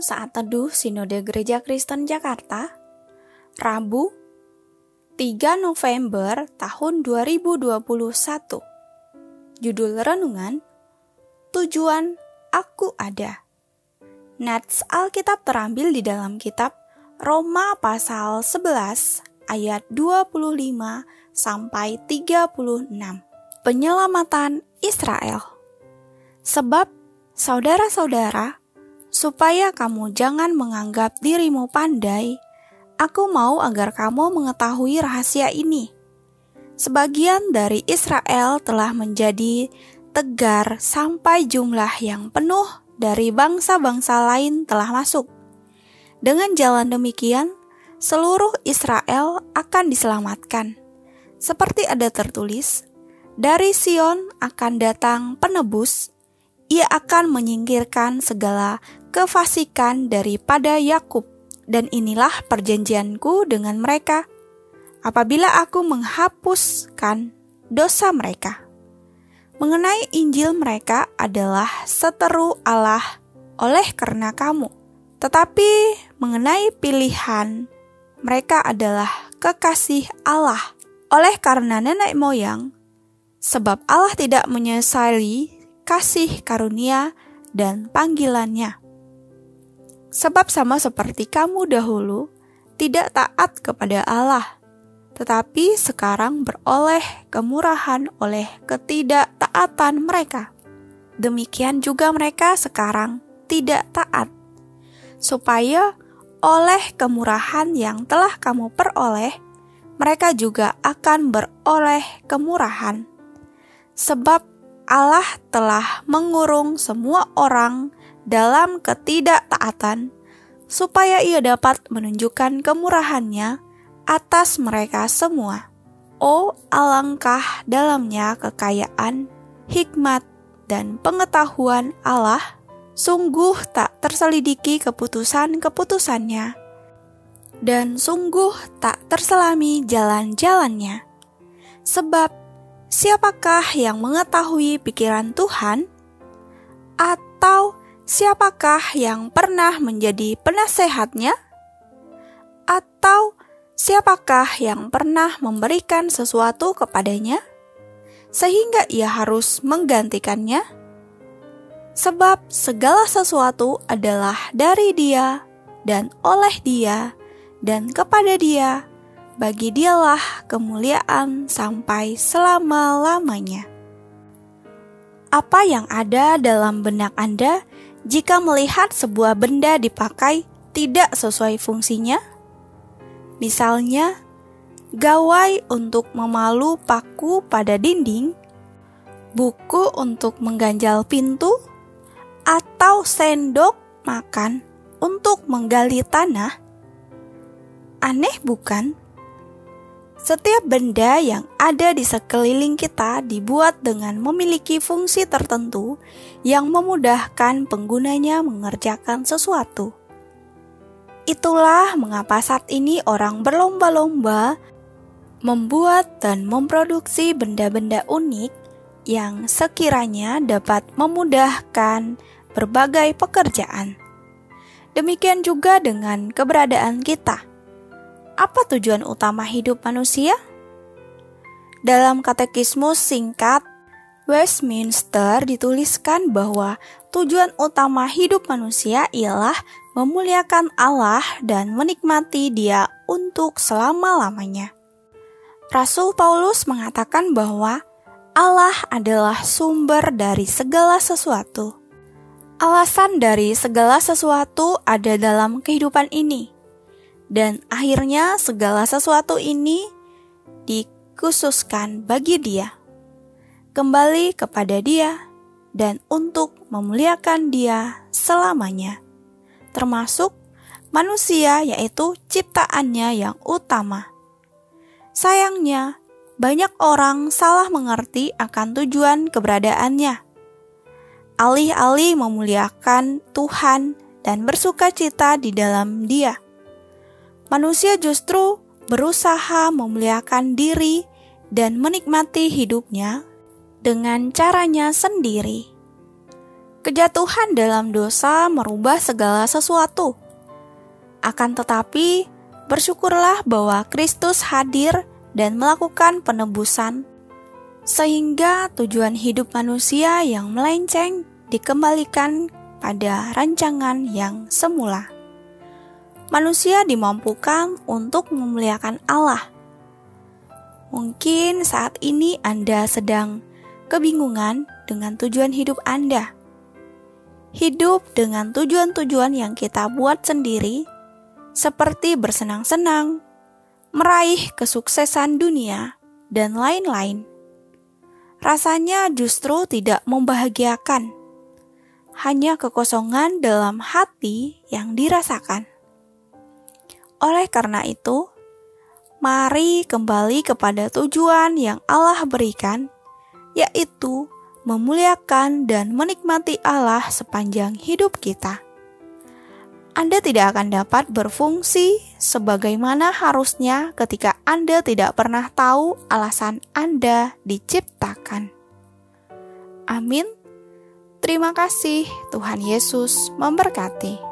saat teduh Sinode Gereja Kristen Jakarta, Rabu, 3 November tahun 2021. Judul renungan, Tujuan Aku Ada. Nats Alkitab terambil di dalam kitab Roma pasal 11 ayat 25 sampai 36. Penyelamatan Israel. Sebab saudara-saudara, supaya kamu jangan menganggap dirimu pandai, Aku mau agar kamu mengetahui rahasia ini. Sebagian dari Israel telah menjadi tegar sampai jumlah yang penuh dari bangsa-bangsa lain telah masuk. Dengan jalan demikian, seluruh Israel akan diselamatkan. Seperti ada tertulis, dari Sion akan datang penebus, ia akan menyingkirkan segala kefasikan daripada Yakub. Dan inilah perjanjianku dengan mereka, apabila aku menghapuskan dosa mereka. Mengenai Injil mereka adalah seteru Allah oleh karena kamu, tetapi mengenai pilihan mereka adalah kekasih Allah oleh karena nenek moyang, sebab Allah tidak menyesali kasih karunia dan panggilannya. Sebab sama seperti kamu dahulu tidak taat kepada Allah, tetapi sekarang beroleh kemurahan oleh ketidaktaatan mereka. Demikian juga mereka sekarang tidak taat, supaya oleh kemurahan yang telah kamu peroleh, mereka juga akan beroleh kemurahan. Sebab Allah telah mengurung semua orang dalam ketidaktaatan, supaya ia dapat menunjukkan kemurahannya atas mereka semua. Oh, alangkah dalamnya kekayaan, hikmat, dan pengetahuan Allah, sungguh tak terselidiki keputusan-keputusannya, dan sungguh tak terselami jalan-jalannya. Sebab, siapakah yang mengetahui pikiran Tuhan? Atau Siapakah yang pernah menjadi penasehatnya? Atau siapakah yang pernah memberikan sesuatu kepadanya sehingga ia harus menggantikannya? Sebab segala sesuatu adalah dari Dia dan oleh Dia dan kepada Dia. Bagi Dialah kemuliaan sampai selama-lamanya. Apa yang ada dalam benak Anda jika melihat sebuah benda dipakai tidak sesuai fungsinya, misalnya gawai untuk memalu paku pada dinding, buku untuk mengganjal pintu, atau sendok makan untuk menggali tanah. Aneh, bukan? Setiap benda yang ada di sekeliling kita dibuat dengan memiliki fungsi tertentu yang memudahkan penggunanya mengerjakan sesuatu. Itulah mengapa saat ini orang berlomba-lomba membuat dan memproduksi benda-benda unik yang sekiranya dapat memudahkan berbagai pekerjaan. Demikian juga dengan keberadaan kita apa tujuan utama hidup manusia? Dalam katekismus singkat Westminster dituliskan bahwa tujuan utama hidup manusia ialah memuliakan Allah dan menikmati Dia untuk selama-lamanya. Rasul Paulus mengatakan bahwa Allah adalah sumber dari segala sesuatu. Alasan dari segala sesuatu ada dalam kehidupan ini dan akhirnya segala sesuatu ini dikhususkan bagi dia. Kembali kepada dia dan untuk memuliakan dia selamanya. Termasuk manusia yaitu ciptaannya yang utama. Sayangnya, banyak orang salah mengerti akan tujuan keberadaannya. Alih-alih memuliakan Tuhan dan bersuka cita di dalam Dia manusia justru berusaha memuliakan diri dan menikmati hidupnya dengan caranya sendiri. Kejatuhan dalam dosa merubah segala sesuatu. Akan tetapi, bersyukurlah bahwa Kristus hadir dan melakukan penebusan, sehingga tujuan hidup manusia yang melenceng dikembalikan pada rancangan yang semula. Manusia dimampukan untuk memuliakan Allah. Mungkin saat ini Anda sedang kebingungan dengan tujuan hidup Anda. Hidup dengan tujuan-tujuan yang kita buat sendiri, seperti bersenang-senang, meraih kesuksesan dunia, dan lain-lain. Rasanya justru tidak membahagiakan, hanya kekosongan dalam hati yang dirasakan. Oleh karena itu, mari kembali kepada tujuan yang Allah berikan, yaitu memuliakan dan menikmati Allah sepanjang hidup kita. Anda tidak akan dapat berfungsi sebagaimana harusnya ketika Anda tidak pernah tahu alasan Anda diciptakan. Amin. Terima kasih, Tuhan Yesus memberkati.